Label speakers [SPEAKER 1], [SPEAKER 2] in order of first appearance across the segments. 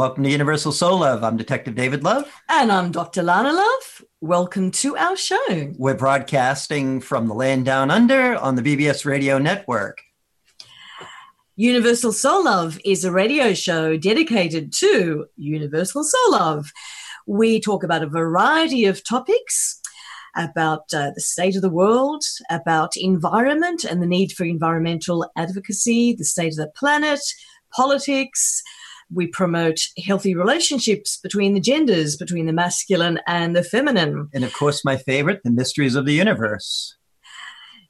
[SPEAKER 1] Welcome to Universal Soul Love. I'm Detective David Love.
[SPEAKER 2] And I'm Dr. Lana Love. Welcome to our show.
[SPEAKER 1] We're broadcasting from the land down under on the BBS radio network.
[SPEAKER 2] Universal Soul Love is a radio show dedicated to Universal Soul Love. We talk about a variety of topics about uh, the state of the world, about environment and the need for environmental advocacy, the state of the planet, politics. We promote healthy relationships between the genders, between the masculine and the feminine.
[SPEAKER 1] And of course, my favorite, the mysteries of the universe.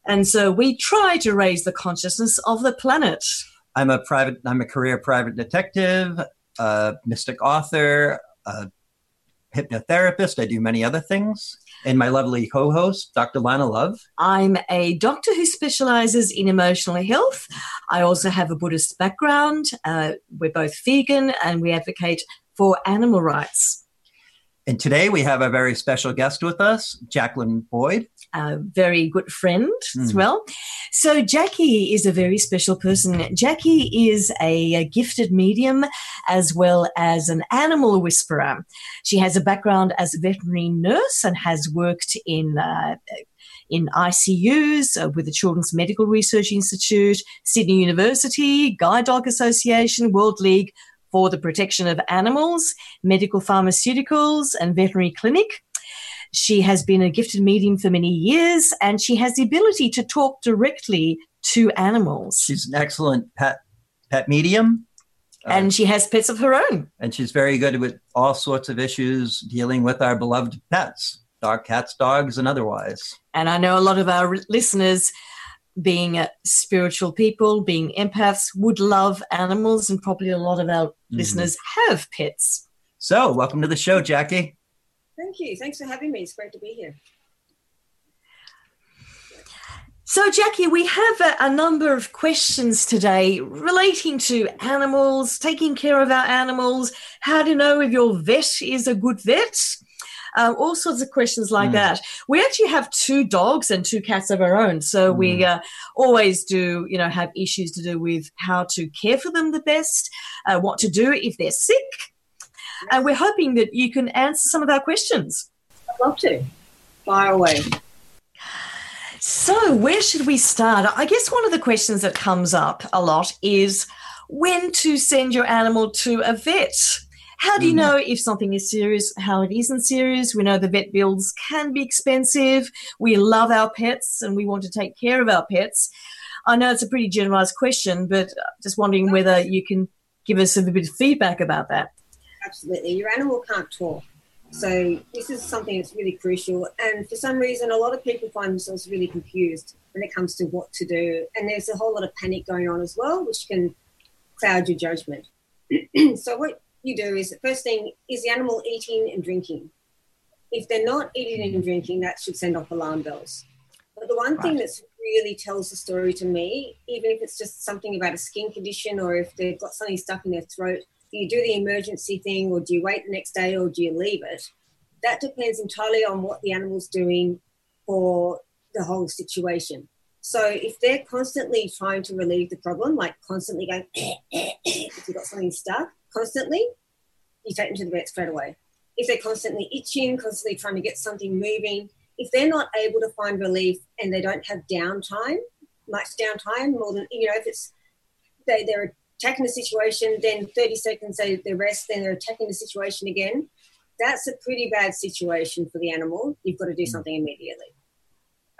[SPEAKER 2] And so we try to raise the consciousness of the planet.
[SPEAKER 1] I'm a private, I'm a career private detective, a mystic author, a hypnotherapist. I do many other things and my lovely co host, Dr. Lana Love.
[SPEAKER 2] I'm a doctor who specializes in emotional health. I also have a Buddhist background. Uh, we're both vegan and we advocate for animal rights.
[SPEAKER 1] And today we have a very special guest with us, Jacqueline Boyd.
[SPEAKER 2] A very good friend mm. as well. So, Jackie is a very special person. Jackie is a, a, gifted medium as well as an animal whisperer. She has a background as a veterinary nurse and has worked in uh, in ICUs uh, with the Children's Medical Research Institute, Sydney University, Guide Dog Association, World League for the Protection of Animals, Medical Pharmaceuticals, and Veterinary Clinic. She has been a gifted medium for many years and she has the ability to talk directly to animals.
[SPEAKER 1] She's an excellent pet pet medium.
[SPEAKER 2] And uh, she has pets of her own.
[SPEAKER 1] And she's very good with all sorts of issues dealing with our beloved pets, dog, cats, dogs, and otherwise.
[SPEAKER 2] And I know a lot of our listeners being spiritual people, being empaths, would love animals, and probably a lot of our mm-hmm. listeners have pets.
[SPEAKER 1] So, welcome to the show, Jackie.
[SPEAKER 3] Thank you. Thanks for having me. It's great to be here.
[SPEAKER 2] So, Jackie, we have a, a, number of questions today relating to animals, taking care of our animals, how to know if your vet is a good vet, uh, all sorts of questions like mm. that. We actually have two dogs and two cats of our own, so mm. we uh, always do, you know, have issues to do with how to care for them the best, uh, what to do if they're sick, and we're hoping that you can answer some of our questions.
[SPEAKER 3] I'd love to. Fire away.
[SPEAKER 2] So, where should we start? I guess one of the questions that comes up a lot is when to send your animal to a vet. How do you mm-hmm. know if something is serious, how it isn't serious? We know the vet bills can be expensive. We love our pets and we want to take care of our pets. I know it's a pretty generalized question, but just wondering whether you can give us a bit of feedback about that.
[SPEAKER 3] Absolutely. Your animal can't talk. So this is something that's really crucial. And for some reason, a lot of people find themselves really confused when it comes to what to do. And there's a whole lot of panic going on as well, which can cloud your judgment. so what you do is the first thing is the animal eating and drinking. If they're not eating and drinking, that should send off alarm bells. But the one right. thing that really tells the story to me, even if it's just something about a skin condition or if they've got something stuck in their throat, do you do the emergency thing or do you wait the next day or do you leave it? That depends entirely on what the animal's doing for the whole situation. So if they're constantly trying to relieve the problem, like constantly going, if you've got something stuck, constantly, you take them to the vet straight away. If they're constantly itching, constantly trying to get something moving, if they're not able to find relief and they don't have downtime, much downtime, more than, you know, if it's they, they're attacking the situation, then 30 seconds they, they rest, then they're attacking the situation again, that's a pretty bad situation for the animal. You've got to do something immediately.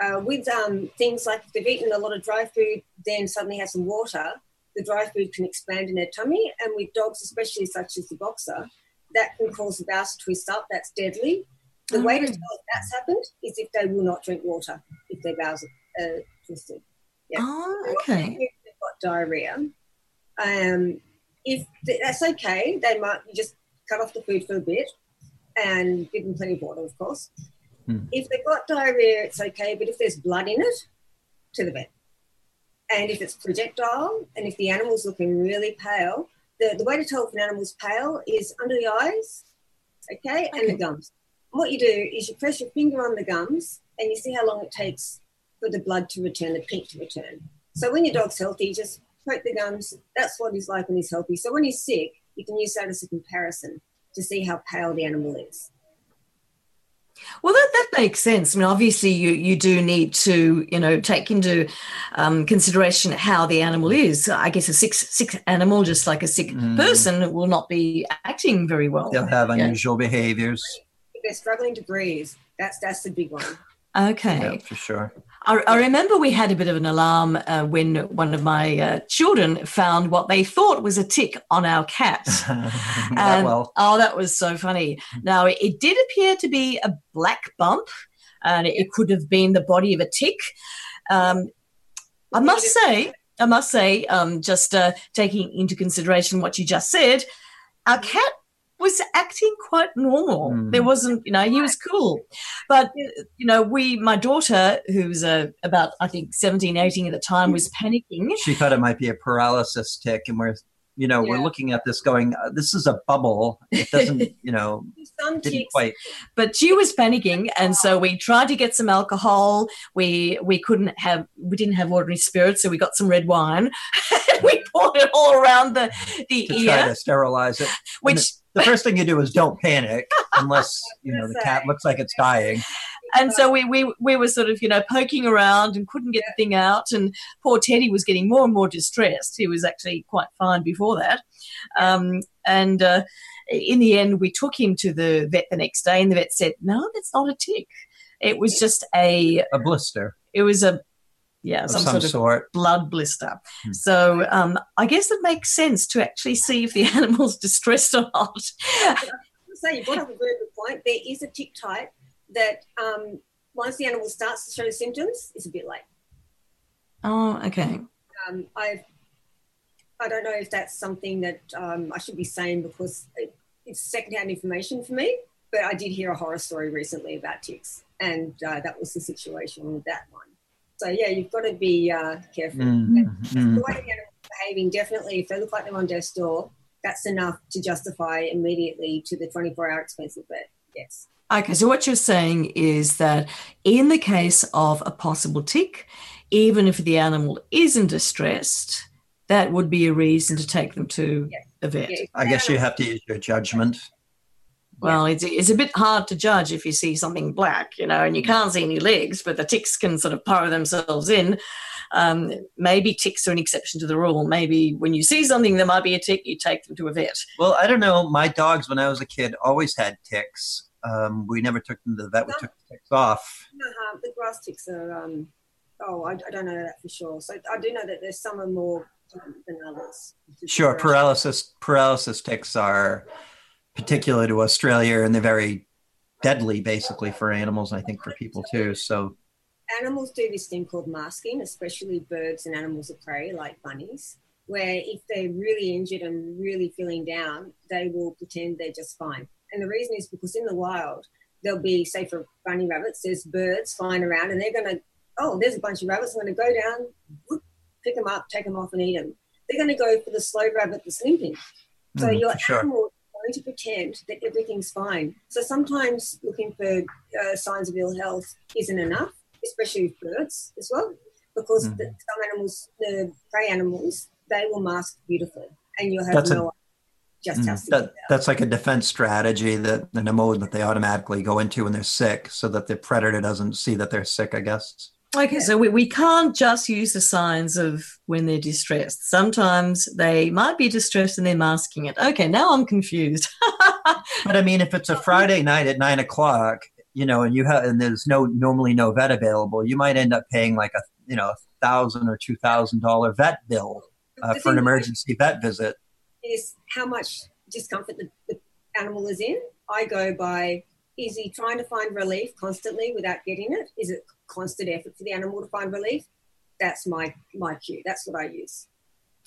[SPEAKER 3] Uh, with um, things like if they've eaten a lot of dry food, then suddenly has some water, the dry food can expand in their tummy. And with dogs, especially such as the boxer, that can cause the bowels to twist up. That's deadly. The oh. way to tell if that's happened is if they will not drink water, if their bowels are uh, twisted.
[SPEAKER 2] Yeah. Oh, okay.
[SPEAKER 3] If they've got diarrhea, um, if that's okay, they might you just cut off the food for a bit and give them plenty of water, of course. Hmm. If they've got diarrhea, it's okay, but if there's blood in it, to the vet. And if it's projectile, and if the animal's looking really pale, the, the way to tell if an animal's pale is under the eyes, okay, okay. and the gums. And what you do is you press your finger on the gums and you see how long it takes for the blood to return, the pink to return. So when your dog's healthy, you just poke the gums. That's what he's like when he's healthy. So when he's sick, you can use that as a comparison to see how pale the animal is.
[SPEAKER 2] Well, that, that makes sense. I mean, obviously, you, you do need to, you know, take into um, consideration how the animal is. I guess a sick, sick animal, just like a sick mm. person, will not be acting very well.
[SPEAKER 1] They'll have unusual yeah. behaviors.
[SPEAKER 3] If they're struggling to breathe, that's that's the big one.
[SPEAKER 2] Okay.
[SPEAKER 1] Yeah, for sure.
[SPEAKER 2] I, I, remember we had a bit of an alarm uh, when one of my uh, children found what they thought was a tick on our cat. and, well. Oh, that was so funny. Now, it, it, did appear to be a black bump, and it, it could have been the body of a tick. Um, I must say, I must say, um, just uh, taking into consideration what you just said, our cat was acting quite normal. Mm. There wasn't, you know, he was cool. But, you know, we, my daughter, who's uh, about, I think, 17, 18 at the time, was panicking.
[SPEAKER 1] She thought it might be a paralysis tick. And we're, you know, yeah. we're looking at this going, uh, this is a bubble. It doesn't, you know, didn't quite.
[SPEAKER 2] But she was panicking. And so we tried to get some alcohol. We, we couldn't have, we didn't have ordinary spirits. So we got some red wine. we poured it all around the, the
[SPEAKER 1] to
[SPEAKER 2] ear.
[SPEAKER 1] Try to sterilize it. Which, the first thing you do is don't panic unless you know the cat looks like it's dying.
[SPEAKER 2] And so we, we we were sort of you know poking around and couldn't get the thing out and poor teddy was getting more and more distressed. He was actually quite fine before that. Um, and uh, in the end we took him to the vet the next day and the vet said no that's not a tick. It was just a
[SPEAKER 1] a blister.
[SPEAKER 2] It was a yeah, some, some, sort of sort. blood blister. Hmm. So um, I guess it makes sense to actually see if the animal's distressed or not.
[SPEAKER 3] so you brought up a very good point. There is a tick type that um, once the animal starts to show symptoms, it's a bit late.
[SPEAKER 2] Oh, okay.
[SPEAKER 3] Um, I've I don't know if that's something that um, I should be saying because it, it's secondhand information for me. But I did hear a horror story recently about ticks, and uh, that was the situation with that one. So yeah, you've got to be uh, careful. Mm-hmm. The way the animals behaving, definitely, if they look like they're on death's door, that's enough to justify immediately to the 24-hour expensive vet. Yes.
[SPEAKER 2] Okay, so what you're saying is that in the case of a possible tick, even if the animal isn't distressed, that would be a reason to take them to yes. a vet. Yeah,
[SPEAKER 1] I guess you have to use your judgment.
[SPEAKER 2] Well, it's, it's a bit hard to judge if you see something black, you know, and you can't see any legs, but the ticks can sort of burrow themselves in. Um, maybe ticks are an exception to the rule. Maybe when you see something there might be a tick, you take them to a vet.
[SPEAKER 1] Well, I don't know. My dogs, when I was a kid, always had ticks. Um, we never took them to the vet. We took the ticks off.
[SPEAKER 3] Uh, the grass ticks are. Um, oh, I, I, don't know that for sure. So I do know that there's some are more than others.
[SPEAKER 1] Sure, paralysis paralysis ticks are particular to Australia, and they're very deadly, basically, for animals. I think for people too. So
[SPEAKER 3] animals do this thing called masking, especially birds and animals of prey like bunnies, where if they're really injured and really feeling down, they will pretend they're just fine. And the reason is because in the wild, there'll be, say, for bunny rabbits, there's birds flying around, and they're going to, oh, there's a bunch of rabbits. I'm going to go down, whoop, pick them up, take them off, and eat them. They're going to go for the slow rabbit that's limping. So mm, your sure. animal going to pretend that everything's fine. So sometimes looking for uh, signs of ill health isn't enough, especially with birds as well, because mm-hmm. the, some animals, the prey animals, they will mask beautifully, and you'll have that's no. A, just mm,
[SPEAKER 1] that, that's like a defense strategy that in a mode that they automatically go into when they're sick so that the predator doesn't see that they're sick i guess
[SPEAKER 2] Okay, so we, we can't just use the signs of when they're distressed. Sometimes they might be distressed and they're masking it. Okay, now I'm confused.
[SPEAKER 1] but I mean, if it's a Friday night at nine o'clock, you know, and you have and there's no normally no vet available, you might end up paying like a you know a thousand or two thousand dollar vet bill uh, for an emergency vet visit.
[SPEAKER 3] Is how much discomfort the, the animal is in. I go by is he trying to find relief constantly without getting it? Is it constant effort for the animal to find relief? That's my my cue. That's what I use.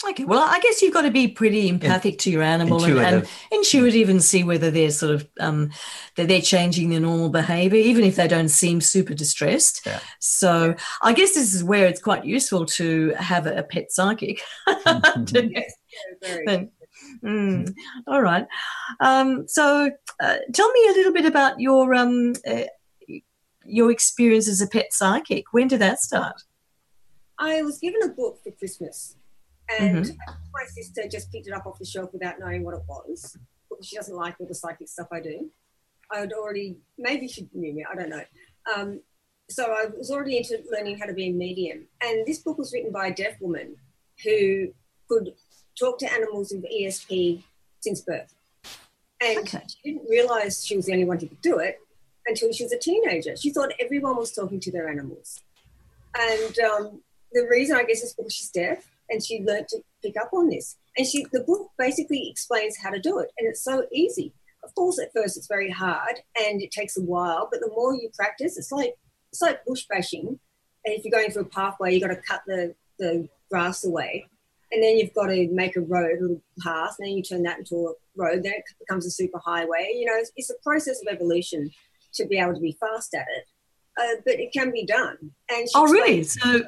[SPEAKER 2] Okay, well, I guess you've got to be pretty empathic to your animal and, and, intuitive and see whether they're sort of um, that they're changing their normal behaviour, even if they don't seem super distressed. Yeah. So I guess this is where it's quite useful to have a, pet psychic. to, yes, very. Mm, all right. Um, so, uh, tell me a little bit about your um, uh, your experience as a pet psychic. When did that start?
[SPEAKER 3] I was given a book for Christmas, And my sister just picked it up off the shelf without knowing what it was. She doesn't like all the psychic stuff I do. I had already, maybe she knew me, I don't know. Um, so I was already into learning how to be a medium. And this book was written by a deaf woman who could talk to animals with ESP since birth. And
[SPEAKER 2] Okay.
[SPEAKER 3] she didn't realize she was the only one who could do it until she was a teenager. She thought everyone was talking to their animals. And um, the reason I guess is because she's deaf and she learned to pick up on this. And she the book basically explains how to do it. And it's so easy. Of course, at first it's very hard and it takes a while, but the more you practice, it's like it's like bush bashing. And if you're going through a pathway, you've got to cut the, the grass away. And then you've got to make a road, a little path, and then you turn that into a road, then it becomes a super highway. You know, it's, it's a process of evolution to be able to be fast at it. Uh, but it can be done. And
[SPEAKER 2] Oh, really? So,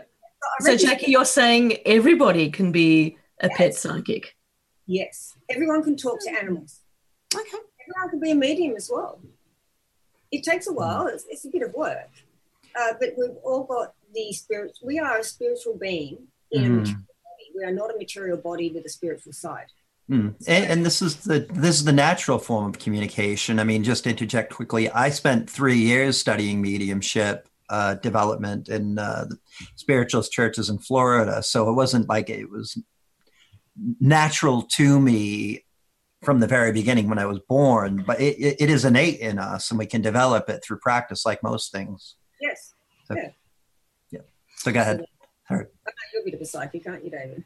[SPEAKER 2] so Jackie, you're saying everybody can be a pet psychic?
[SPEAKER 3] Yes, everyone can talk to animals.
[SPEAKER 2] Okay.
[SPEAKER 3] Everyone can be a medium as well. It takes a while. It's, it's a bit of work, uh, but we've all got the spirit. We are a spiritual being in a
[SPEAKER 1] Mm.
[SPEAKER 3] material body. We are not a material body with a spiritual side.
[SPEAKER 1] Hmm. And, and this is the this is the natural form of communication. I mean, just to interject quickly, I spent three years studying mediumship uh, development in uh, the spiritualist churches in Florida, so it wasn't like it was natural to me from the very beginning when I was born. But it, it, it is innate in us, and we can develop it through practice, like most things.
[SPEAKER 3] Yes,
[SPEAKER 1] So go ahead.
[SPEAKER 3] I know you're a bit of a psychic, aren't you, David?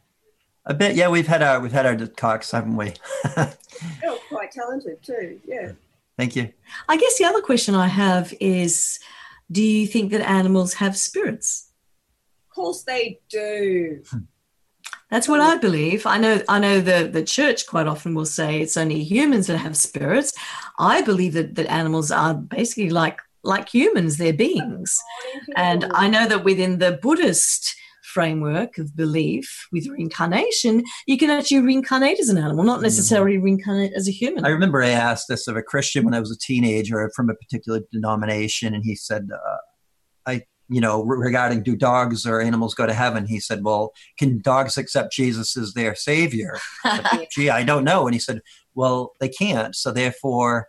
[SPEAKER 1] A bit, yeah. We've had our we've had our talks, haven't we?
[SPEAKER 3] You're oh, quite talented too. Yeah.
[SPEAKER 1] Thank you.
[SPEAKER 2] I guess the other question I have is do you think that animals have spirits?
[SPEAKER 3] Of course they do. Hmm.
[SPEAKER 2] That's what I believe. I know I know the, the church quite often will say it's only humans that have spirits. I believe that, that animals are basically like like humans, they're beings. And I know that within the Buddhist framework of belief with reincarnation, you can actually reincarnate as an animal, not necessarily reincarnate as a human.
[SPEAKER 1] I remember I asked this of a Christian when I was a teenager from a particular denomination, and he said, uh, "I, you know, re- regarding do dogs or animals go to heaven?" He said, "Well, can dogs accept Jesus as their savior?" Gee, I don't know. And he said, "Well, they can't, so therefore."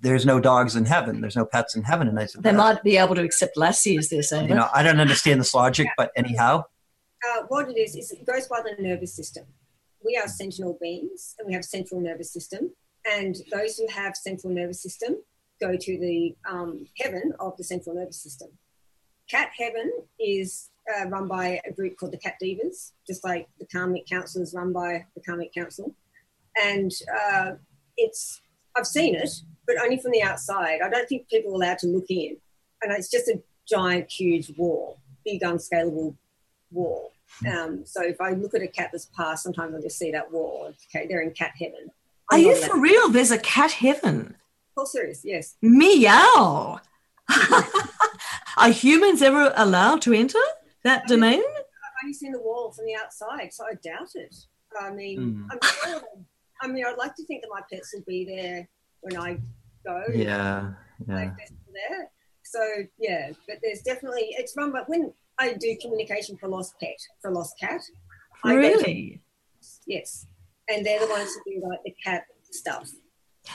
[SPEAKER 1] There's no dogs in heaven. There's no pets in heaven. And I said,
[SPEAKER 2] they might be able to accept Lassie as their savior.
[SPEAKER 1] you know, I don't understand this logic, but anyhow,
[SPEAKER 3] uh, what it is is it goes by the nervous system. We are sentinel beings, and we have central nervous system. And those who have central nervous system go to the um, heaven of the central nervous system. Cat heaven is uh, run by a group called the Cat Divas, just like the Karmic Council is run by the Karmic Council. And uh, it's I've seen it, but only from the outside. I don't think people are allowed to look in. And it's just a giant, huge wall, big, unscalable wall. Um, so if I look at a cat that's passed, sometimes I'll just see that wall. Okay, they're in cat heaven.
[SPEAKER 2] Are
[SPEAKER 3] I'm
[SPEAKER 2] you
[SPEAKER 3] not allowed-
[SPEAKER 2] for real? There's a cat heaven.
[SPEAKER 3] Of course there is, yes.
[SPEAKER 2] Meow. Are humans ever allowed to enter that domain?
[SPEAKER 3] I've only seen the wall from the outside, so I doubt it. I mean,
[SPEAKER 1] Hmm.
[SPEAKER 3] I'm sure. I mean, I'd like to think that my pets will be there when I go.
[SPEAKER 1] yeah, yeah.
[SPEAKER 3] like they're still there. So yeah, but there's definitely it's run by when I do communication for lost pet for lost cat. I go to-
[SPEAKER 2] Really?
[SPEAKER 3] yes, and they're the ones who do like the cat stuff.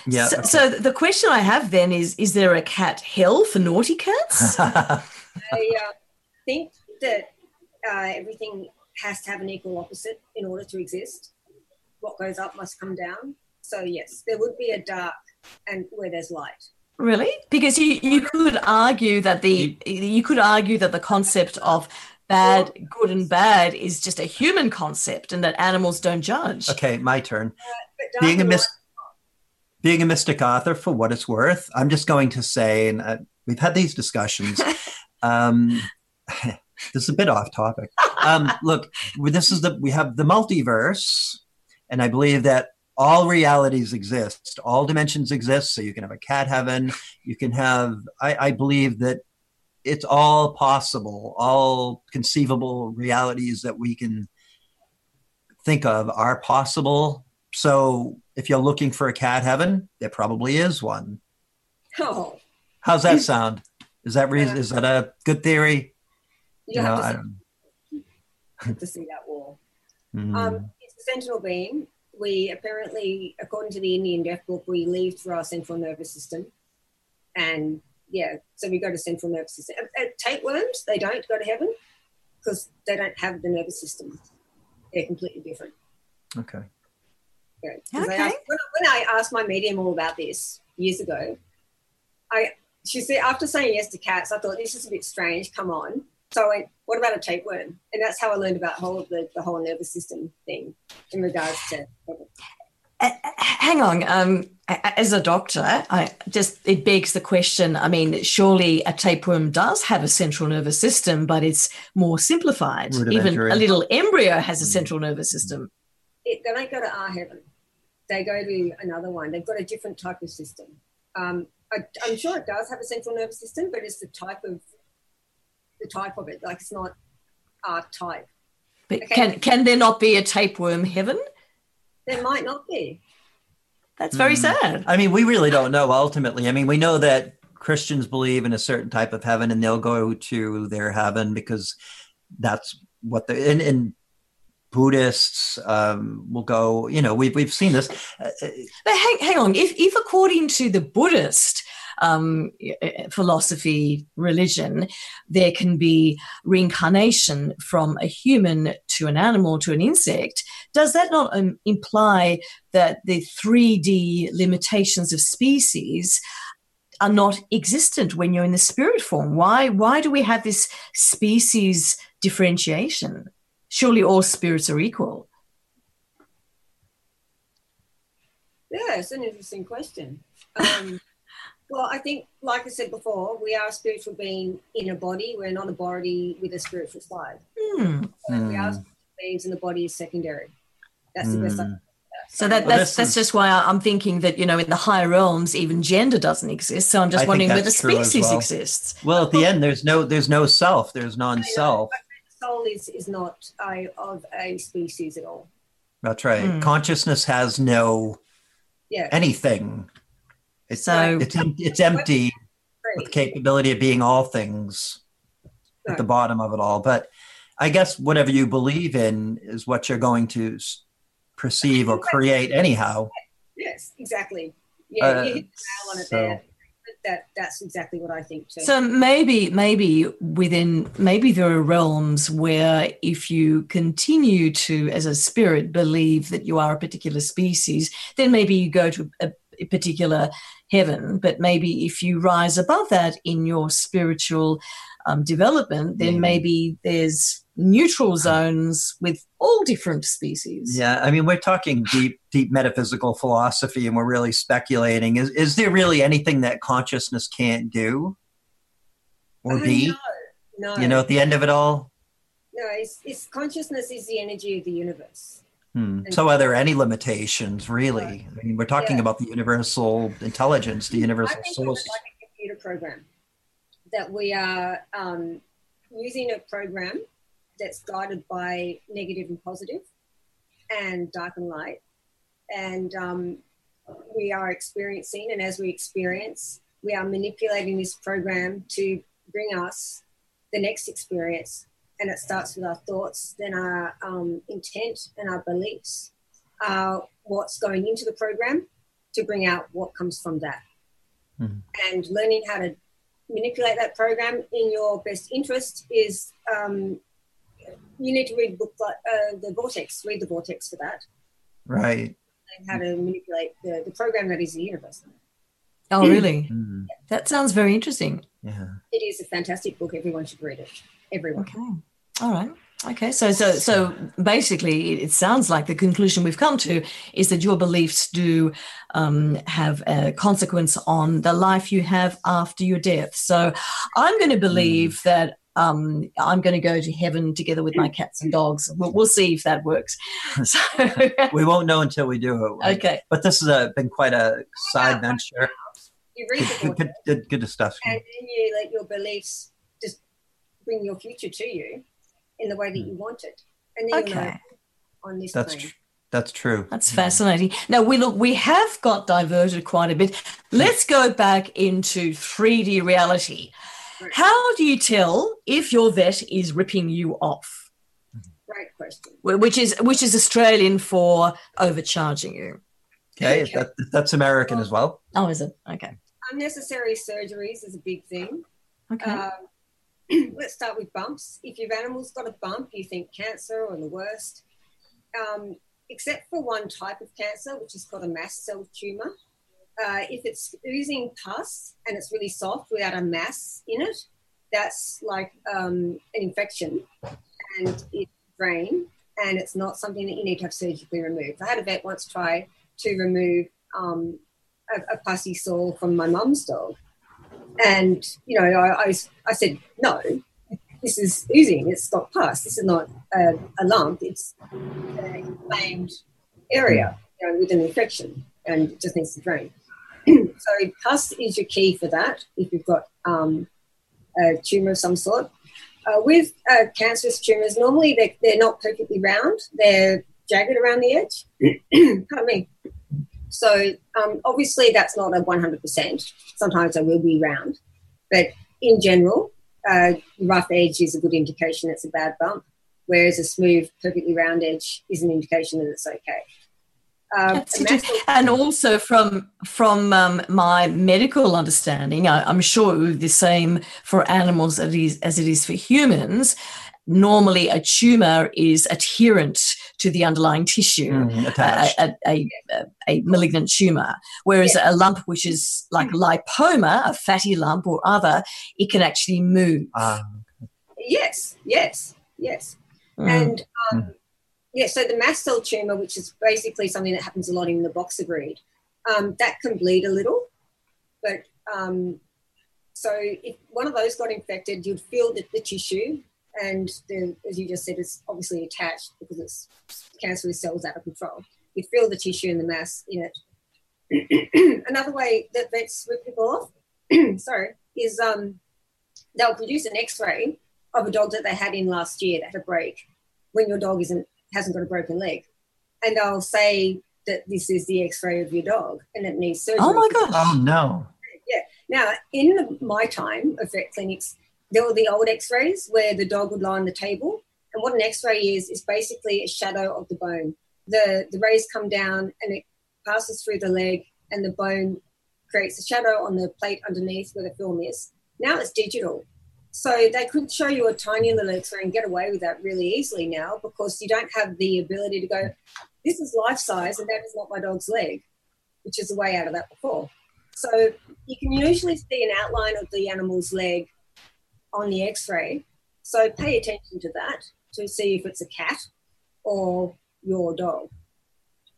[SPEAKER 1] Yeah.
[SPEAKER 2] So, so the question I have then is: Is there a cat hell for naughty cats?
[SPEAKER 3] I uh, think that uh, everything has to have an equal opposite in order to exist. What goes up must come down. So yes, there would be a dark and where there's light.
[SPEAKER 2] Really? Because you, you could argue that the you could argue that the concept of bad, good, and bad is just a human concept, and that animals don't judge.
[SPEAKER 1] okay, my turn.
[SPEAKER 3] But dark
[SPEAKER 1] being a
[SPEAKER 3] and
[SPEAKER 1] mis- being a mystic author for what it's worth i'm just going to say and uh, we've had these discussions um, this is a bit off topic um, look this is the we have the multiverse and i believe that all realities exist all dimensions exist so you can have a cat heaven you can have i, I believe that it's all possible all conceivable realities that we can think of are possible so if you're looking for a cat heaven, there probably is one.
[SPEAKER 3] Oh,
[SPEAKER 1] How's that sound? Is that is that a good theory?
[SPEAKER 3] you
[SPEAKER 1] know,
[SPEAKER 3] have,
[SPEAKER 1] I
[SPEAKER 3] to
[SPEAKER 1] don't.
[SPEAKER 3] see, have to see that wall.
[SPEAKER 1] Mm.
[SPEAKER 3] Um, it's a sentinel being. We apparently, according to the Indian Death Book, we leave through our central nervous system. And yeah, so we go to central nervous system. Uh, tapeworms, they don't go to heaven because they don't have the nervous system. They're completely different.
[SPEAKER 1] okay.
[SPEAKER 3] Yeah. 'Cause I
[SPEAKER 2] Okay.
[SPEAKER 3] asked- when, when I asked my medium all about this years ago, I she said after saying yes to cats, I thought this is a bit strange. Come on. So I went, what about a tapeworm? And that's how I learned about whole the, the whole nervous system thing in regards to
[SPEAKER 2] Uh, hang on. Um, as a doctor, I just it begs the question. I mean, surely a tapeworm does have a central nervous system, but it's more simplified. Even a little embryo has a central nervous system.
[SPEAKER 3] it, they don't go to our heaven. They go to another one. They've got a different type of system. Um, I, I'm sure it does have a central nervous system, but it's the type of the type of it. Like it's not our type.
[SPEAKER 2] But
[SPEAKER 3] Okay.
[SPEAKER 2] can can there not be a tapeworm heaven?
[SPEAKER 3] There might not be.
[SPEAKER 2] That's very
[SPEAKER 1] Mm.
[SPEAKER 2] sad.
[SPEAKER 1] I mean, we really don't know ultimately. I mean, we know that Christians believe in a certain type of heaven and they'll go to their heaven because that's what the and, and Buddhists um, will go. You know, we've we've seen this. Uh, uh,
[SPEAKER 2] But hang, hang on. If, if according to the Buddhist um, philosophy, religion, there can be reincarnation from a human to an animal to an insect, does that not um, imply that the 3D limitations of species are not existent when you're in the spirit form? Why, why do we have this species differentiation? Surely all spirits are equal.
[SPEAKER 3] Yeah, it's an interesting question. Um, well, I think, like I said before, we are a spiritual being in a body. We're not a body with a spiritual side.
[SPEAKER 2] Hmm.
[SPEAKER 3] We are
[SPEAKER 1] hmm,
[SPEAKER 3] spiritual beings, and the body is secondary. That's the best. I
[SPEAKER 1] hmm.
[SPEAKER 3] can
[SPEAKER 2] So that,
[SPEAKER 1] Well,
[SPEAKER 2] that's
[SPEAKER 1] this
[SPEAKER 2] that's just why I- I'm thinking that you know in the higher realms even gender doesn't exist. So I'm just
[SPEAKER 1] think
[SPEAKER 2] wondering whether
[SPEAKER 1] that's true as
[SPEAKER 2] species
[SPEAKER 1] well.
[SPEAKER 2] exists.
[SPEAKER 1] Well, at the end, there's no there's no self. There's non-self.
[SPEAKER 3] soul is, is not a, of a species at all.
[SPEAKER 1] That's right.
[SPEAKER 2] Hmm.
[SPEAKER 1] Consciousness has no
[SPEAKER 3] Yeah.
[SPEAKER 1] anything. It's
[SPEAKER 2] So
[SPEAKER 1] it's it's empty with the capability of being all things at the bottom of it all. But I guess whatever you believe in is what you're going to perceive or create anyhow.
[SPEAKER 3] Yes, exactly. Yeah,
[SPEAKER 1] Uh,
[SPEAKER 3] you hit the nail on it
[SPEAKER 1] so-
[SPEAKER 3] there. That that's exactly what I think too.
[SPEAKER 2] so maybe maybe within maybe there are realms where if you continue to as a spirit believe that you are a particular species, then maybe you go to a, a particular heaven. But maybe if you rise above that in your spiritual um, development, then
[SPEAKER 1] Mhm.
[SPEAKER 2] maybe there's neutral zones with all different species.
[SPEAKER 1] Yeah, I mean, we're talking deep, deep metaphysical philosophy, and we're really speculating. Is is there really anything that consciousness can't do or
[SPEAKER 3] Oh,
[SPEAKER 1] be?
[SPEAKER 3] no, no,
[SPEAKER 1] You know, at the end of it all.
[SPEAKER 3] no. It's, it's consciousness is the energy of the universe.
[SPEAKER 1] Hmm. So, are there any limitations, really? I mean, we're talking
[SPEAKER 3] Yeah.
[SPEAKER 1] about the universal intelligence, the universal
[SPEAKER 3] think of it
[SPEAKER 1] source.
[SPEAKER 3] like a computer program that we are um, using a program that's guided by negative and positive and dark and light. And um, we are experiencing, and as we experience, we are manipulating this program to bring us the next experience. And it starts with our thoughts, then our um, intent and our beliefs, uh, what's going into the program to bring out what comes from that.
[SPEAKER 1] Mhm.
[SPEAKER 3] And learning how to manipulate that program in your best interest is um, you need to read the book like uh, the vortex read the vortex for that
[SPEAKER 1] Right.
[SPEAKER 3] and how to manipulate the, the program that is the universe
[SPEAKER 2] Oh, really?
[SPEAKER 1] Hmm.
[SPEAKER 2] That sounds very interesting.
[SPEAKER 1] Yeah.
[SPEAKER 3] it is a fantastic book everyone should read it everyone
[SPEAKER 2] Okay. All right. Okay. So so so basically, it- it sounds like the conclusion we've come to is that your beliefs do um, have a consequence on the life you have after your death. So I'm going to believe that. Um, I'm going to go to heaven together with my cats and dogs. We'll, we'll see if that works. So,
[SPEAKER 1] We won't know until we do it.
[SPEAKER 2] okay.
[SPEAKER 1] But this has uh, been quite a side venture.
[SPEAKER 3] you read
[SPEAKER 1] Good,
[SPEAKER 3] vortex
[SPEAKER 1] good, good, good discussion.
[SPEAKER 3] and then you let your beliefs just bring your future to you in the way that you want it and then
[SPEAKER 2] Okay.
[SPEAKER 3] on this
[SPEAKER 1] That's
[SPEAKER 3] plane.
[SPEAKER 1] tr- that's true.
[SPEAKER 2] That's fascinating. Now we look, we have got diverted quite a bit. Let's go back into 3D reality.
[SPEAKER 3] Right.
[SPEAKER 2] How do you tell if your vet is ripping you off?
[SPEAKER 3] Great question.
[SPEAKER 2] Which is which is Australian for overcharging you.
[SPEAKER 1] Okay, okay. That, that's American as well.
[SPEAKER 2] Oh, is it? Okay.
[SPEAKER 3] Unnecessary surgeries is a big thing.
[SPEAKER 2] Okay. Um,
[SPEAKER 3] let's start with bumps. If your animal's got a bump, you think cancer or the worst. Um, except for one type of cancer, which is called a mast cell tumor. Uh, if it's oozing pus and it's really soft without a mass in it, that's like um, an infection and it's brain and it's not something that you need to have surgically removed. I had a vet once try to remove um, a, a pussy sore from my mum's dog. And, you know, I, I, I, said, no, this is oozing. It's not pus. This is not a, a lump. It's an inflamed area you know, with an infection and it just needs to drain. so pus is your key for that if you've got um, a tumour of some sort. Uh, with uh, cancerous tumours, normally they're, they're not perfectly round. They're jagged around the edge. Pardon me. So um, obviously that's not a 100%. Sometimes they will be round. But in general, uh, rough edge is a good indication it's a bad bump, whereas a smooth, perfectly round edge is an indication that it's okay.
[SPEAKER 2] Um, and also from from um, my medical understanding, I, am sure it would be the same for animals as it is, as it is for humans. Normally, a tumor is adherent to the underlying tissue,
[SPEAKER 1] mm,
[SPEAKER 2] a, a, a, a, malignant tumor. Whereas yes. a lump, which is like lipoma, a fatty lump or other, it can actually move.
[SPEAKER 1] Ah.
[SPEAKER 3] Yes, yes, yes. Mm. And um, mm yeah, so the mast cell tumor, which is basically something that happens a lot in the boxer breed, um, that can bleed a little. But um, so if one of those got infected, you'd feel that the tissue, and the, as you just said, it's obviously attached because it's cancerous cells out of control. You'd feel the tissue and the mass in it. Another way that vets rip people off, sorry, is um, they'll produce an X-ray of a dog that they had in last year that had a break when your dog isn't hasn't got a broken leg. And they'll say that this is the x-ray of your dog and it needs surgery.
[SPEAKER 2] Oh my gosh.
[SPEAKER 1] Oh no.
[SPEAKER 3] Yeah. Now, in the, my time of vet clinics, there were the old x-rays where the dog would lie on the table. And what an x-ray is, is basically a shadow of the bone. The, the rays come down and it passes through the leg and the bone creates a shadow on the plate underneath where the film is. Now it's digital. So they could show you a tiny little X-ray and get away with that really easily now because you don't have the ability to go, this is life size and that is not my dog's leg, which is a way out of that before. So you can usually see an outline of the animal's leg on the X-ray. So pay attention to that to see if it's a cat or your dog.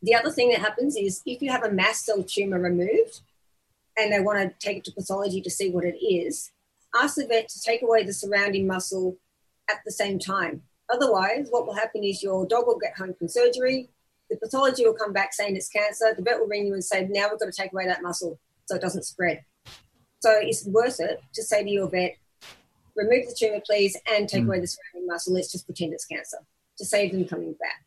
[SPEAKER 3] The other thing that happens is if you have a mast cell tumor removed and they want to take it to pathology to see what it is, ask the vet to take away the surrounding muscle at the same time. Otherwise, what will happen is your dog will get home from surgery, the pathology will come back saying it's cancer, the vet will ring you and say, now we've got to take away that muscle so it doesn't spread. So it's worth it to say to your vet, remove the tumor, please, and take mm. away the surrounding muscle. Let's just pretend it's cancer to save them coming back.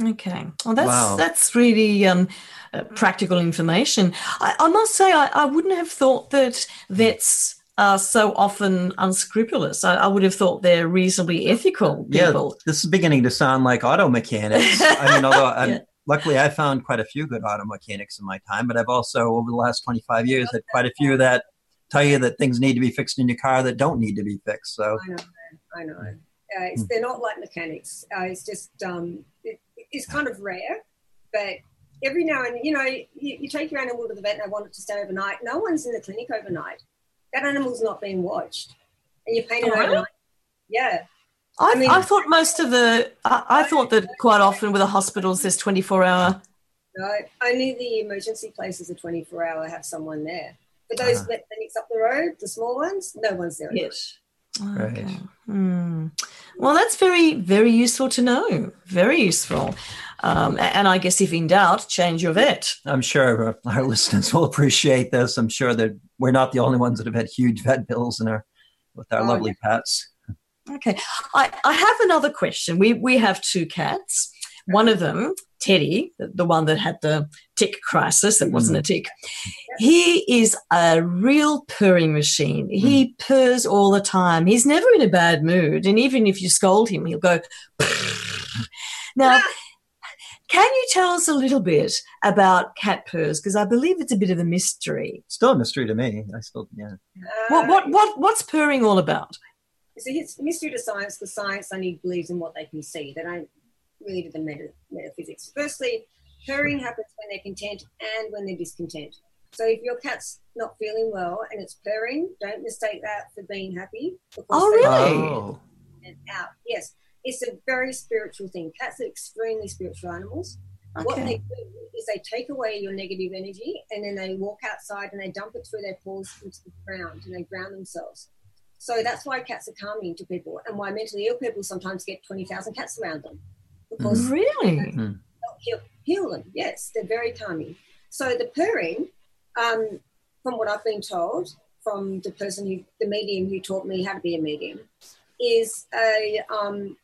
[SPEAKER 2] Okay. Well, that's wow. that's really um, uh, practical information. I, I must say, I, I, wouldn't have thought that vets are so often unscrupulous. I, I would have thought they're reasonably ethical people.
[SPEAKER 1] Yeah, this is beginning to sound like auto mechanics. I mean, although yeah. luckily I found quite a few good auto mechanics in my time, but I've also over the last twenty five years had quite a few that tell you that things need to be fixed in your car that don't need to be fixed. So
[SPEAKER 3] I know, I know. Uh, hmm. they're not like mechanics. Uh, it's just um, it, is kind of rare, but every now and you know you, you, take your animal to the vet and they want it to stay overnight. No one's in the clinic overnight. That animal's not being watched, and you're paying it oh, overnight. Yeah.
[SPEAKER 2] I, I, mean, I thought most of the, I, I thought that quite often with the hospitals there's 24 hour.
[SPEAKER 3] No, only the emergency places are 24 hour have someone there. But those uh-huh. vet clinics up the road, the small ones, no one's there.
[SPEAKER 2] Yes.
[SPEAKER 1] Okay.
[SPEAKER 2] Hmm. Well, that's very, very useful to know. Very useful. Um, and I guess if in doubt, change your vet.
[SPEAKER 1] I'm sure our listeners will appreciate this. I'm sure that we're not the only ones that have had huge vet bills in our, with our oh, lovely yeah. pets.
[SPEAKER 2] Okay. I, I have another question. We, we have two cats. One of them Teddy, the, the one that had the tick crisis, it wasn't a tick, he is a real purring machine. He hmm. purrs all the time. He's never in a bad mood. And even if you scold him, he'll go. now, can you tell us a little bit about cat purrs? Because I believe it's a bit of a mystery.
[SPEAKER 1] Still a mystery to me. I still, yeah.
[SPEAKER 2] What uh, what what what's purring all about?
[SPEAKER 3] So it's a mystery to science because science only believes in what they can see. They don't really do the meta- metaphysics. Firstly, purring happens when they're content and when they're discontent. So if your cat's not feeling well and it's purring, don't mistake that for being happy.
[SPEAKER 2] Oh, really?
[SPEAKER 1] Oh.
[SPEAKER 3] and out. Yes, it's a very spiritual thing. Cats are extremely spiritual animals. Okay. What they do is they take away your negative energy and then they walk outside and they dump it through their paws into the ground and they ground themselves. So that's why cats are calming to people and why mentally ill people sometimes get 20,000 cats around them because
[SPEAKER 2] Really? Hmm.
[SPEAKER 3] help heal, heal them. Yes, they're very calming. So the purring, um, from what I've been told from the person who, the medium who taught me how to be a medium, is a um,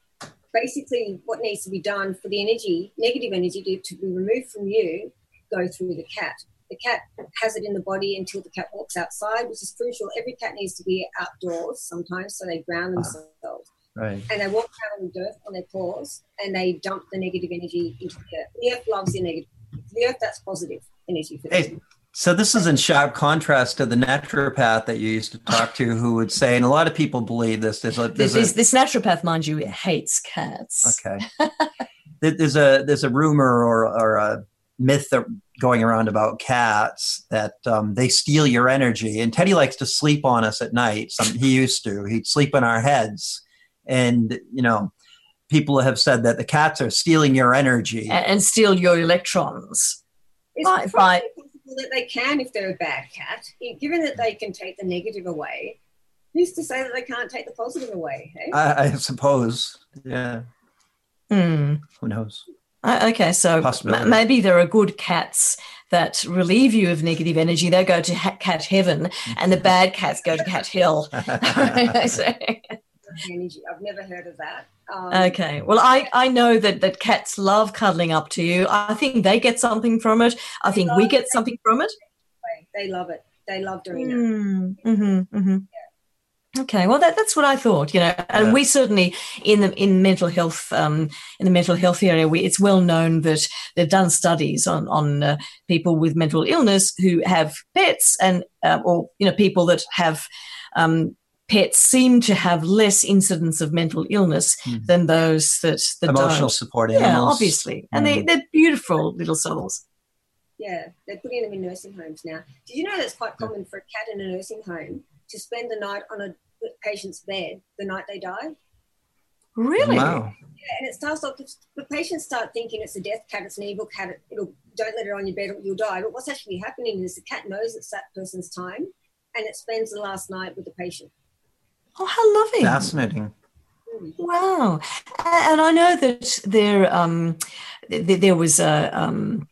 [SPEAKER 3] basically what needs to be done for the energy, negative energy, to, to be removed from you, go through the cat. The cat has it in the body until the cat walks outside, which is crucial. Every cat needs to be outdoors sometimes, so they ground themselves
[SPEAKER 1] Right.
[SPEAKER 3] and they walk around on the dirt on their paws and they dump the negative energy into the earth. The earth loves the negative. The earth, that's positive energy for them.
[SPEAKER 1] Hey, so this is in sharp contrast to the naturopath that you used to talk to, who would say, and a lot of people believe this. There's a,
[SPEAKER 2] This,
[SPEAKER 1] a
[SPEAKER 2] this, this naturopath, mind you, hates cats.
[SPEAKER 1] Okay. There's a there's a rumor or or a myth that going around about cats that um, they steal your energy. And Teddy likes to sleep on us at night. Some he used to. He'd sleep in our heads, and you know, people have said that the cats are stealing your energy.
[SPEAKER 2] A- And, steal your electrons.
[SPEAKER 3] It's
[SPEAKER 2] Right,
[SPEAKER 3] probably
[SPEAKER 2] right.
[SPEAKER 3] possible that they can if they're a bad cat. Given that they can take the negative away, who's to say that they can't take the positive away? Hey?
[SPEAKER 1] I, I suppose. Yeah.
[SPEAKER 2] Hmm.
[SPEAKER 1] Who knows?
[SPEAKER 2] Uh, Okay, so m- maybe there are good cats that relieve you of negative energy. They go to ha- cat heaven, and the bad cats go to cat hell.
[SPEAKER 3] Energy. I've never heard of that. Um,
[SPEAKER 2] okay, well, I, I know that, that cats love cuddling up to you. I think they get something from it. I think we get something from it.
[SPEAKER 3] They love it. They love doing that.
[SPEAKER 2] Mm, hmm hmm Okay, well, that, that's what I thought, you know, and
[SPEAKER 1] Yeah.
[SPEAKER 2] we certainly in the in mental health um, in the mental health area, we, it's well known that they've done studies on on uh, people with mental illness who have pets, and uh, or you know people that have um, pets seem to have less incidence of mental illness
[SPEAKER 1] Hmm.
[SPEAKER 2] than those that that
[SPEAKER 1] Emotional
[SPEAKER 2] don't.
[SPEAKER 1] support
[SPEAKER 2] Yeah,
[SPEAKER 1] animals.
[SPEAKER 2] obviously, and they
[SPEAKER 1] Mm.
[SPEAKER 2] they're beautiful little souls.
[SPEAKER 3] Yeah, they're putting them in nursing homes now. Did you know that's quite common for a cat in a nursing home to spend the night on a patient's bed the night they die?
[SPEAKER 2] Really?
[SPEAKER 1] Wow.
[SPEAKER 3] Yeah, and it starts off. The patients start thinking it's a death cat, it's an evil cat. It'll don't let it on your bed, or you'll die. But what's actually happening is the cat knows it's that person's time, and it spends the last night with the patient.
[SPEAKER 2] Oh, how lovely!
[SPEAKER 1] Fascinating.
[SPEAKER 2] Wow, and I know that there um, there was a um,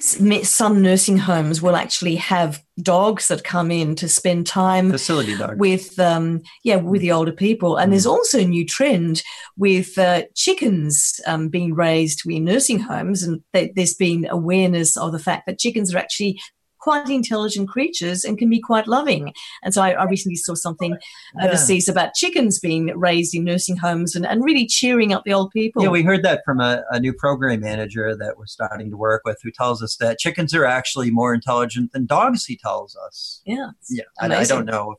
[SPEAKER 2] some nursing homes will actually have dogs that come in to spend time
[SPEAKER 1] Facility dog.
[SPEAKER 2] with um, yeah with the older people, and there's also a new trend with uh, chickens um, being raised in nursing homes, and th- there's been awareness of the fact that chickens are actually quite intelligent creatures and can be quite loving. And so I, I recently saw something
[SPEAKER 1] Yeah.
[SPEAKER 2] overseas about chickens being raised in nursing homes and, and really cheering up the old people.
[SPEAKER 1] Yeah, we heard that from a, a new program manager that we're starting to work with who tells us that chickens are actually more intelligent than dogs, he tells us.
[SPEAKER 2] yeah,
[SPEAKER 1] Yeah, I, I don't know.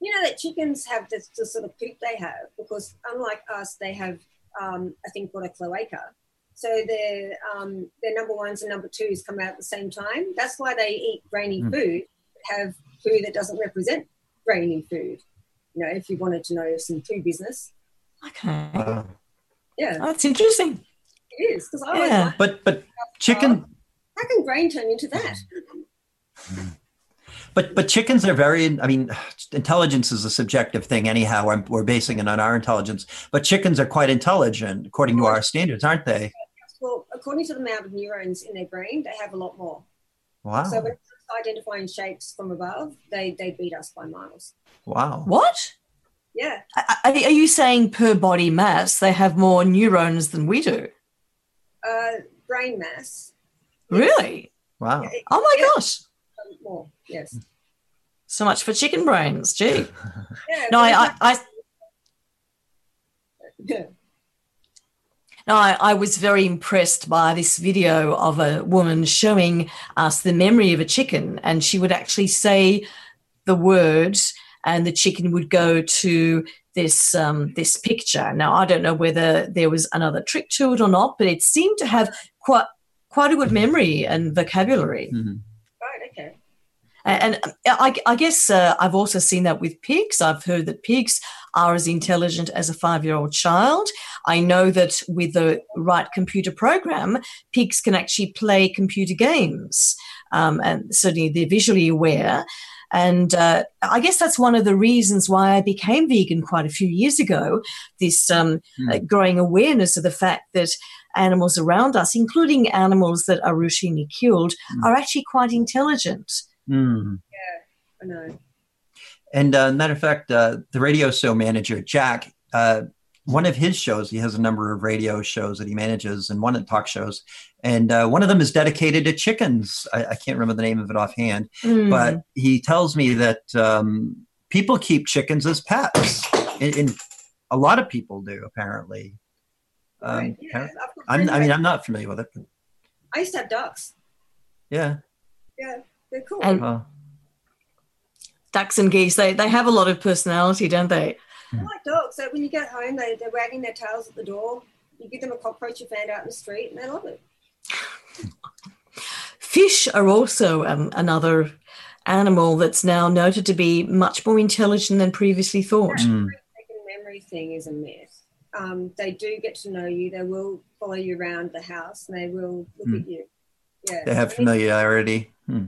[SPEAKER 3] You know that chickens have this, the sort of poop they have because unlike us, they have um, a thing called a cloaca. So their um, their number ones and number twos come out at the same time. That's why they eat grainy
[SPEAKER 1] Mm.
[SPEAKER 3] food, have food that doesn't represent grainy food. You know, if you wanted to know some food business,
[SPEAKER 2] Okay,
[SPEAKER 1] Uh,
[SPEAKER 3] yeah,
[SPEAKER 2] oh, that's interesting.
[SPEAKER 3] it is because I
[SPEAKER 2] Yeah.
[SPEAKER 3] like,
[SPEAKER 1] but but chicken
[SPEAKER 3] how can grain turn into that?
[SPEAKER 1] but but chickens are very. I mean, intelligence is a subjective thing. Anyhow, I'm, we're basing it on our intelligence. But chickens are quite intelligent according to our standards, aren't they?
[SPEAKER 3] Well, according to the amount of neurons in their brain, they have a lot more.
[SPEAKER 1] Wow,
[SPEAKER 3] So when it comes to identifying shapes from above, they they beat us by miles.
[SPEAKER 1] wow.
[SPEAKER 2] What?
[SPEAKER 3] Yeah.
[SPEAKER 2] Are, are you saying per body mass they have more neurons than we do?
[SPEAKER 3] Uh, brain mass.
[SPEAKER 2] Really?
[SPEAKER 1] Wow.
[SPEAKER 3] It-
[SPEAKER 2] Oh my
[SPEAKER 3] yeah,
[SPEAKER 2] gosh.
[SPEAKER 3] More, yes.
[SPEAKER 2] So much for chicken brains. Gee.
[SPEAKER 3] Yeah,
[SPEAKER 2] No, I, I, I
[SPEAKER 3] yeah.
[SPEAKER 2] No, I, I was very impressed by this video of a woman showing us the memory of a chicken, and she would actually say the words, and the chicken would go to this um, this picture. Now, I don't know whether there was another trick to it or not, but it seemed to have quite quite a good memory and vocabulary.
[SPEAKER 1] Mhm.
[SPEAKER 3] Right, okay.
[SPEAKER 2] And and I, I guess uh, I've also seen that with pigs. I've heard that pigs are as intelligent as a five year old child. I know that with the right computer program, pigs can actually play computer games. Um, and certainly they're visually aware. And uh, I guess that's one of the reasons why I became vegan quite a few years ago. This um, uh, growing awareness of the fact that animals around us, including animals that are routinely killed,
[SPEAKER 1] Hmm.
[SPEAKER 2] are actually quite intelligent.
[SPEAKER 1] Mm.
[SPEAKER 3] I know.
[SPEAKER 1] And uh, matter of fact, uh, the radio show manager Jack, uh, one of his shows, he has a number of radio shows that he manages, and one of the talk shows, and uh, one of them is dedicated to chickens. I, I can't remember the name of it offhand,
[SPEAKER 2] Mm.
[SPEAKER 1] but he tells me that um, people keep chickens as pets, and, and a lot of people do apparently. Um,
[SPEAKER 3] Right, yeah. I've got
[SPEAKER 1] I'm, I mean, I'm not familiar with it.
[SPEAKER 3] I used to have ducks.
[SPEAKER 1] yeah.
[SPEAKER 3] Yeah, they're cool.
[SPEAKER 2] And-
[SPEAKER 1] Well,
[SPEAKER 2] ducks and geese, they, they have a lot of personality, don't they?
[SPEAKER 3] I like dogs. So when you get home, they, they're wagging their tails at the door. You give them a cockroach you found out in the street, and they love it.
[SPEAKER 2] Fish are also um, another animal that's now noted to be much more intelligent than previously thought.
[SPEAKER 1] mm,
[SPEAKER 3] Second memory thing is a myth. Um, they do get to know you. They will follow you around the house, and they will look
[SPEAKER 1] Hmm.
[SPEAKER 3] at you. Yeah,
[SPEAKER 1] they have familiarity. Hmm.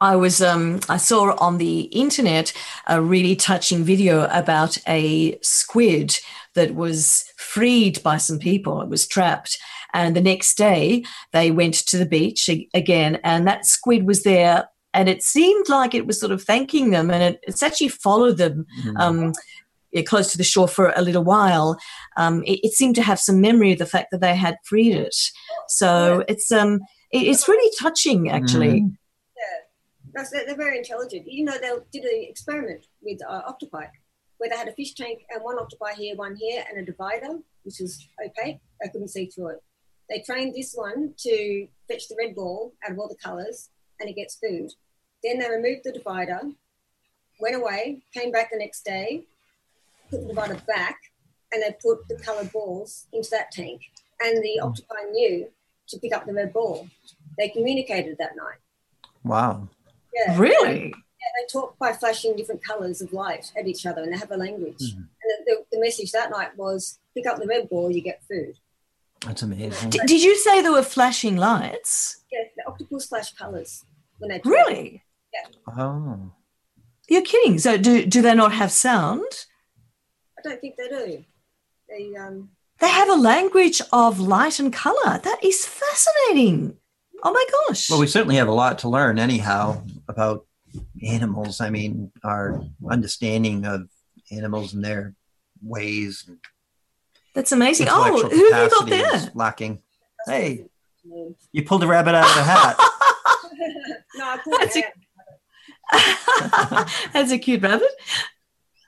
[SPEAKER 2] I was um, I saw on the internet a really touching video about a squid that was freed by some people. It was trapped, and the next day they went to the beach again, and that squid was there. And it seemed like it was sort of thanking them, and it, it's actually followed them
[SPEAKER 1] Hmm.
[SPEAKER 2] um, close to the shore for a little while. Um, it, it seemed to have some memory of the fact that they had freed it. So it's um, it, it's really touching, actually.
[SPEAKER 3] That's, they're, very intelligent. You know, they did an experiment with uh, octopi where they had a fish tank and one octopi here, one here, and a divider, which was opaque. They couldn't see through it. They trained this one to fetch the red ball out of all the colours and it gets food. Then they removed the divider, went away, came back the next day, put the divider back, and they put the coloured balls into that tank. And the octopi knew to pick up the red ball. They communicated that night.
[SPEAKER 1] Wow.
[SPEAKER 3] Yeah.
[SPEAKER 2] Really?
[SPEAKER 3] Yeah, they talk by flashing different colours of light at each other and they have a language.
[SPEAKER 1] Mhm.
[SPEAKER 3] And the, the, the message that night was pick up the red ball, you get food.
[SPEAKER 1] That's amazing.
[SPEAKER 2] D- did you say there were flashing lights?
[SPEAKER 3] Yeah, the octopus flash colours when they talk.
[SPEAKER 2] Really?
[SPEAKER 1] Oh.
[SPEAKER 2] You're kidding. So do do they not have sound?
[SPEAKER 3] I don't think they do. They, um,
[SPEAKER 2] They have a language of light and color. That is fascinating. Oh my gosh.
[SPEAKER 1] Well, we certainly have a lot to learn, anyhow, about animals. I mean, our understanding of animals and their ways, and
[SPEAKER 2] That's amazing. Oh,
[SPEAKER 1] intellectual
[SPEAKER 2] who have you got
[SPEAKER 1] capacity
[SPEAKER 2] there?
[SPEAKER 1] is lacking. Hey, you pulled a rabbit out of the hat.
[SPEAKER 3] I pulled
[SPEAKER 2] That's
[SPEAKER 3] it
[SPEAKER 2] a-
[SPEAKER 3] out.
[SPEAKER 2] That's a cute rabbit.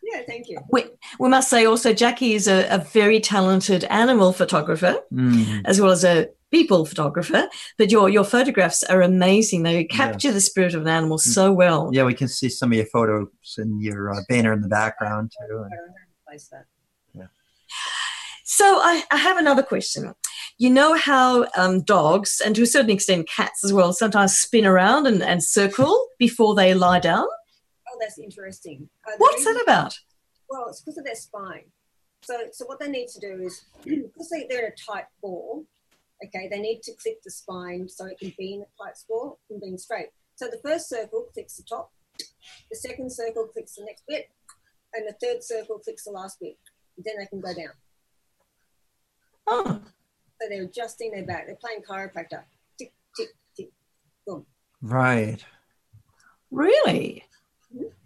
[SPEAKER 3] Yeah, thank you.
[SPEAKER 2] We, we must say also, Jackie is a, a very talented animal photographer
[SPEAKER 1] Mm.
[SPEAKER 2] as well as a people photographer. But your your photographs are amazing. They capture the spirit of an animal so well.
[SPEAKER 1] Yeah, we can see some of your photos and your uh, banner in the background too.
[SPEAKER 3] I don't know how to place that.
[SPEAKER 2] So I, I have another question. You know how um, dogs, and to a certain extent cats as well, sometimes spin around and, and circle before they lie down?
[SPEAKER 3] Oh, that's interesting. Uh,
[SPEAKER 2] What's
[SPEAKER 3] reason-
[SPEAKER 2] that about?
[SPEAKER 3] Well, it's because of their spine. So, so what they need to do is, because they, they're in a tight ball, okay, they need to click the spine so it can be in a tight ball and being straight. So the first circle clicks the top, the second circle clicks the next bit, and the third circle clicks the last bit. Then they can go down.
[SPEAKER 2] Oh,
[SPEAKER 3] So they're adjusting their back. They're playing chiropractor. Tick, tick, tick.
[SPEAKER 1] Right.
[SPEAKER 2] really?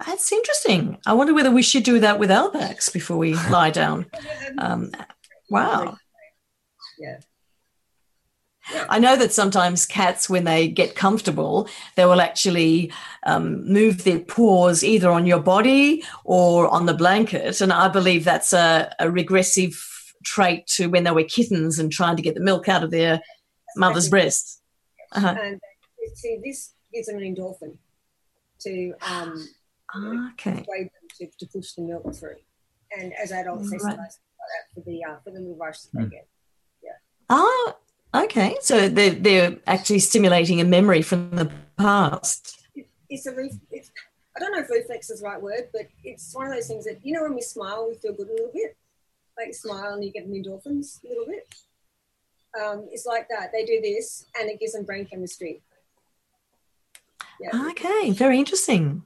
[SPEAKER 2] That's interesting. I wonder whether we should do that with our backs before we lie down. Um, wow.
[SPEAKER 3] Yeah.
[SPEAKER 2] Yeah. I know that sometimes cats, when they get comfortable, they will actually um, move their paws either on your body or on the blanket. And I believe that's a, a regressive trait to when they were kittens and trying to get the milk out of their mother's breast.
[SPEAKER 3] Uh-huh. And see, this gives them an endorphin to um,
[SPEAKER 2] okay.
[SPEAKER 3] to, to push the milk through. And as adults, they right. for the uh, for the little rush that mm. they hmm. get. Yeah.
[SPEAKER 2] Ah, okay. So they're they're actually stimulating a memory from the past.
[SPEAKER 3] It's a ref- it's, I don't know if reflex is the right word, but it's one of those things that you know when we smile, we feel good a little bit. Like smile and you get endorphins a little bit. Um, it's like that. They do this, and it gives them brain chemistry.
[SPEAKER 2] Yeah. Okay, very interesting.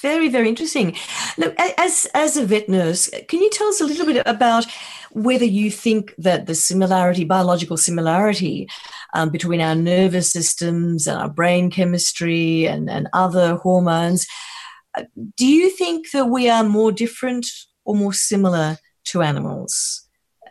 [SPEAKER 2] Very, very interesting. Look, as as a vet nurse, can you tell us a little bit about whether you think that the similarity, biological similarity, um, between our nervous systems and our brain chemistry and, and other hormones, uh, do you think that we are more different or more similar to animals?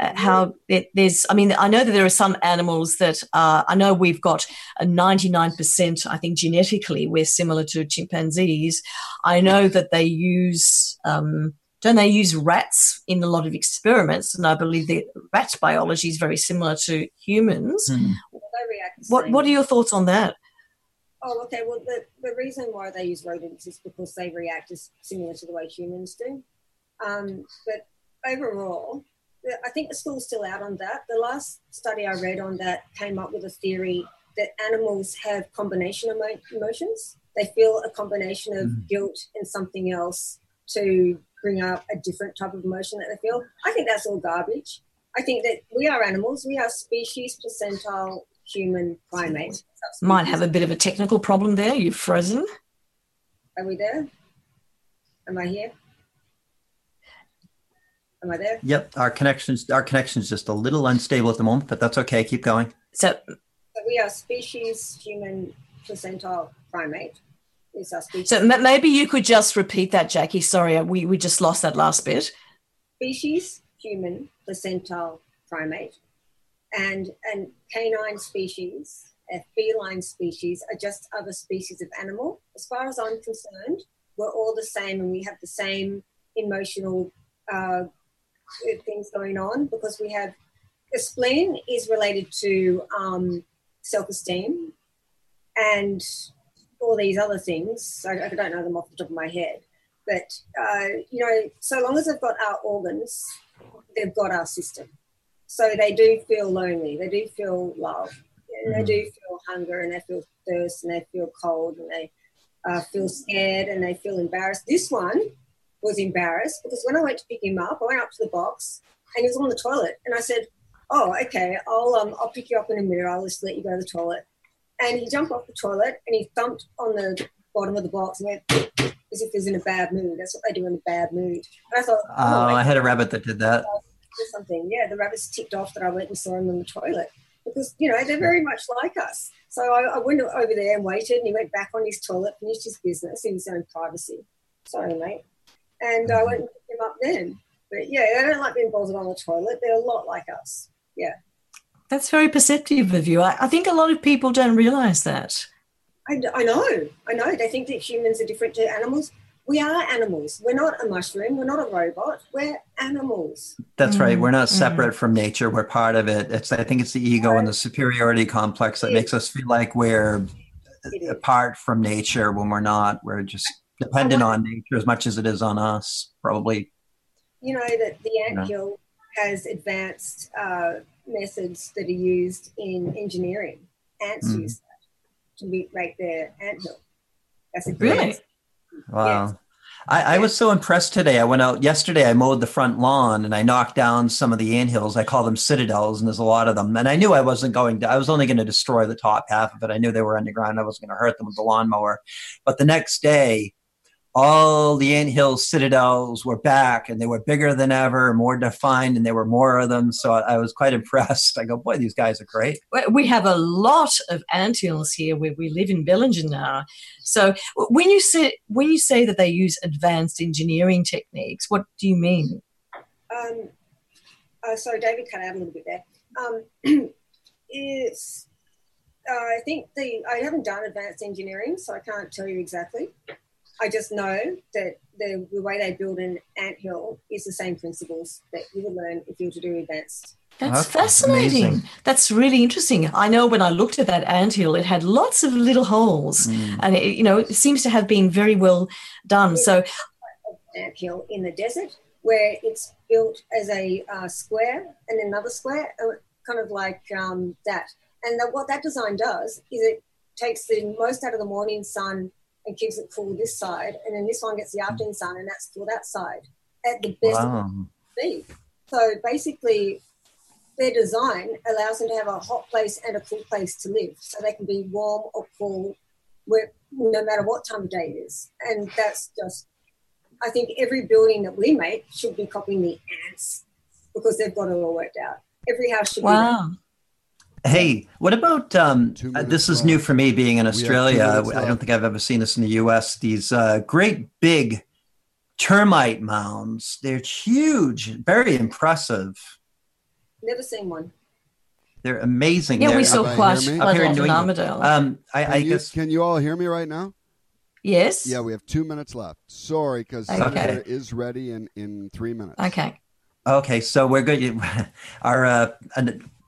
[SPEAKER 2] Uh, how it, there's i mean i know that there are some animals that uh, i know we've got a 99% i think genetically we're similar to chimpanzees. I know that they use um, don't they use rats in a lot of experiments? And i believe that rat biology is very similar to humans. Mm. what, what are your thoughts on that?
[SPEAKER 3] Oh okay. Well the, the reason why they use rodents is because they react as similar to the way humans do. Um, but overall I think the school's still out on that. The last study I read on that came up with a theory that animals have combination of emotions. They feel a combination of mm. guilt and something else to bring up a different type of emotion that they feel. I think that's all garbage. I think that we are animals. We are species percentile human primate.
[SPEAKER 2] Might have a bit of a technical problem there. You've frozen.
[SPEAKER 3] Are we there? Am I here? Am I there?
[SPEAKER 1] Yep, our connections our connection's just a little unstable at the moment, but that's okay. Keep going.
[SPEAKER 2] So,
[SPEAKER 3] so we are species human placentile primate. Is our species.
[SPEAKER 2] So maybe you could just repeat that, Jackie. Sorry, we, we just lost that last bit.
[SPEAKER 3] Species human placentile primate, and and canine species, a feline species, are just other species of animal. As far as I'm concerned, we're all the same, and we have the same emotional uh, things going on because we have the spleen is related to um, self-esteem and all these other things. I, I, don't know them off the top of my head, but uh, you know, so long as they've got our organs, they've got our system. So they do feel lonely. They do feel love. And they do mm-hmm. feel hunger, and they feel thirst, and they feel cold, and they uh, feel scared, and they feel embarrassed. This one was embarrassed because when I went to pick him up, I went up to the box and he was on the toilet. And I said, Oh, okay, I'll, um, I'll pick you up in a minute. I'll just let you go to the toilet. And he jumped off the toilet and he thumped on the bottom of the box and went as if he was in a bad mood. That's what they do in a bad mood. And I thought,
[SPEAKER 1] Oh, oh I had a rabbit that did that.
[SPEAKER 3] Or something. Yeah, the rabbit's ticked off that I went and saw him in the toilet because, you know, they're very much like us. So I, I went over there and waited and he went back on his toilet, finished his business in his own privacy. Sorry, mate and I went and picked him up then. But yeah, they don't like being bothered on the toilet. They're a lot like us. Yeah.
[SPEAKER 2] That's very perceptive of you. I, I think a lot of people don't realize that.
[SPEAKER 3] I, I know. I know. They think that humans are different to animals. We are animals. We're not a mushroom. We're not a robot. We're animals.
[SPEAKER 1] That's mm right. We're not mm. separate mm from nature. We're part of it. It's. I think it's the ego and the superiority complex that makes us feel like we're apart from nature when we're not. We're just dependent on nature as much as it is on us, probably.
[SPEAKER 3] You know that the ant hill has advanced uh, methods that are used in engineering. Ants mm. use that to make their ant hill. That's a
[SPEAKER 2] great. Really?
[SPEAKER 1] Wow. Yes. I, I, was so impressed today. I went out yesterday. I mowed the front lawn and I knocked down some of the ant hills. I call them citadels, and there's a lot of them. And I knew I wasn't going to. I was only going to destroy the top half of it. I knew they were underground. I wasn't going to hurt them with the lawnmower. But the next day, all the anthill citadels were back and they were bigger than ever, more defined, and there were more of them. So I was quite impressed. I go, boy, these guys are great.
[SPEAKER 2] We have a lot of anthills here where we live in Bellingen now. So when you say when you say that they use advanced engineering techniques, what do you mean?
[SPEAKER 3] Um, uh, sorry, David cut out a little bit there. Um, it's uh, I think the I haven't done advanced engineering, so I can't tell you exactly. I just know that the, the way they build an ant hill is the same principles that you would learn if you were to do advanced.
[SPEAKER 2] That's fascinating. Amazing. That's really interesting. I know when I looked at that ant hill, it had lots of little holes, mm. and it, you know, it seems to have been very well done. So,
[SPEAKER 3] ant hill in the desert, where it's built as a uh, square and another square, uh, kind of like um, that. And the, what that design does is it takes the most out of the morning sun and keeps it cool this side, and then this one gets the hmm. afternoon sun, and that's cool that side at the best wow. speed. So basically, their design allows them to have a hot place and a cool place to live, so they can be warm or cool, where, no matter what time of day it is. And that's just, I think every building that we make should be copying the ants because they've got it all worked out. Every house should
[SPEAKER 2] wow.
[SPEAKER 3] be.
[SPEAKER 1] Hey, what about um, uh, this is new for me being in Australia. I don't think I've ever seen this in the US. These uh, great big termite mounds. They're huge, very impressive.
[SPEAKER 3] Never seen one.
[SPEAKER 1] They're amazing.
[SPEAKER 2] Yeah,
[SPEAKER 1] They're
[SPEAKER 2] we saw quite up here in New Armidale.
[SPEAKER 1] Um, I,
[SPEAKER 4] can
[SPEAKER 1] I
[SPEAKER 4] you,
[SPEAKER 1] guess.
[SPEAKER 4] Can you all hear me right now?
[SPEAKER 2] Yes.
[SPEAKER 4] Yeah, we have two minutes left. Sorry, because okay. is ready in in three minutes.
[SPEAKER 2] Okay.
[SPEAKER 1] Okay, so we're good. Our uh,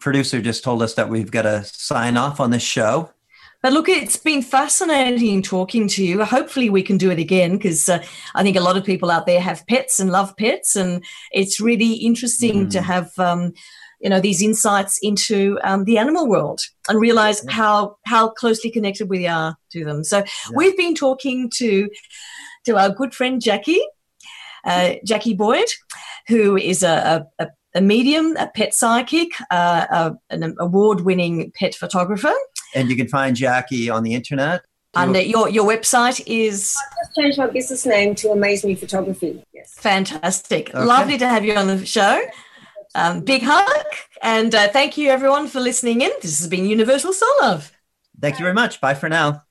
[SPEAKER 1] producer just told us that we've got to sign off on this show.
[SPEAKER 2] But look, it's been fascinating talking to you. Hopefully, we can do it again because uh, I think a lot of people out there have pets and love pets, and it's really interesting mm. to have um, you know these insights into um, the animal world and realize yeah. how how closely connected we are to them. So yeah. we've been talking to to our good friend Jackie, uh, Jackie Boyd, who is a, a, a medium, a pet psychic, uh, a, an award-winning pet photographer.
[SPEAKER 1] And you can find Jackie on the internet.
[SPEAKER 2] And your your website is.
[SPEAKER 3] I've just changed my business name to Amaze Me Photography. Yes.
[SPEAKER 2] Fantastic. Okay. Lovely to have you on the show. Um, big hug. And uh, thank you, everyone, for listening in. This has been Universal Soul Love.
[SPEAKER 1] Thank you very much. Bye for now.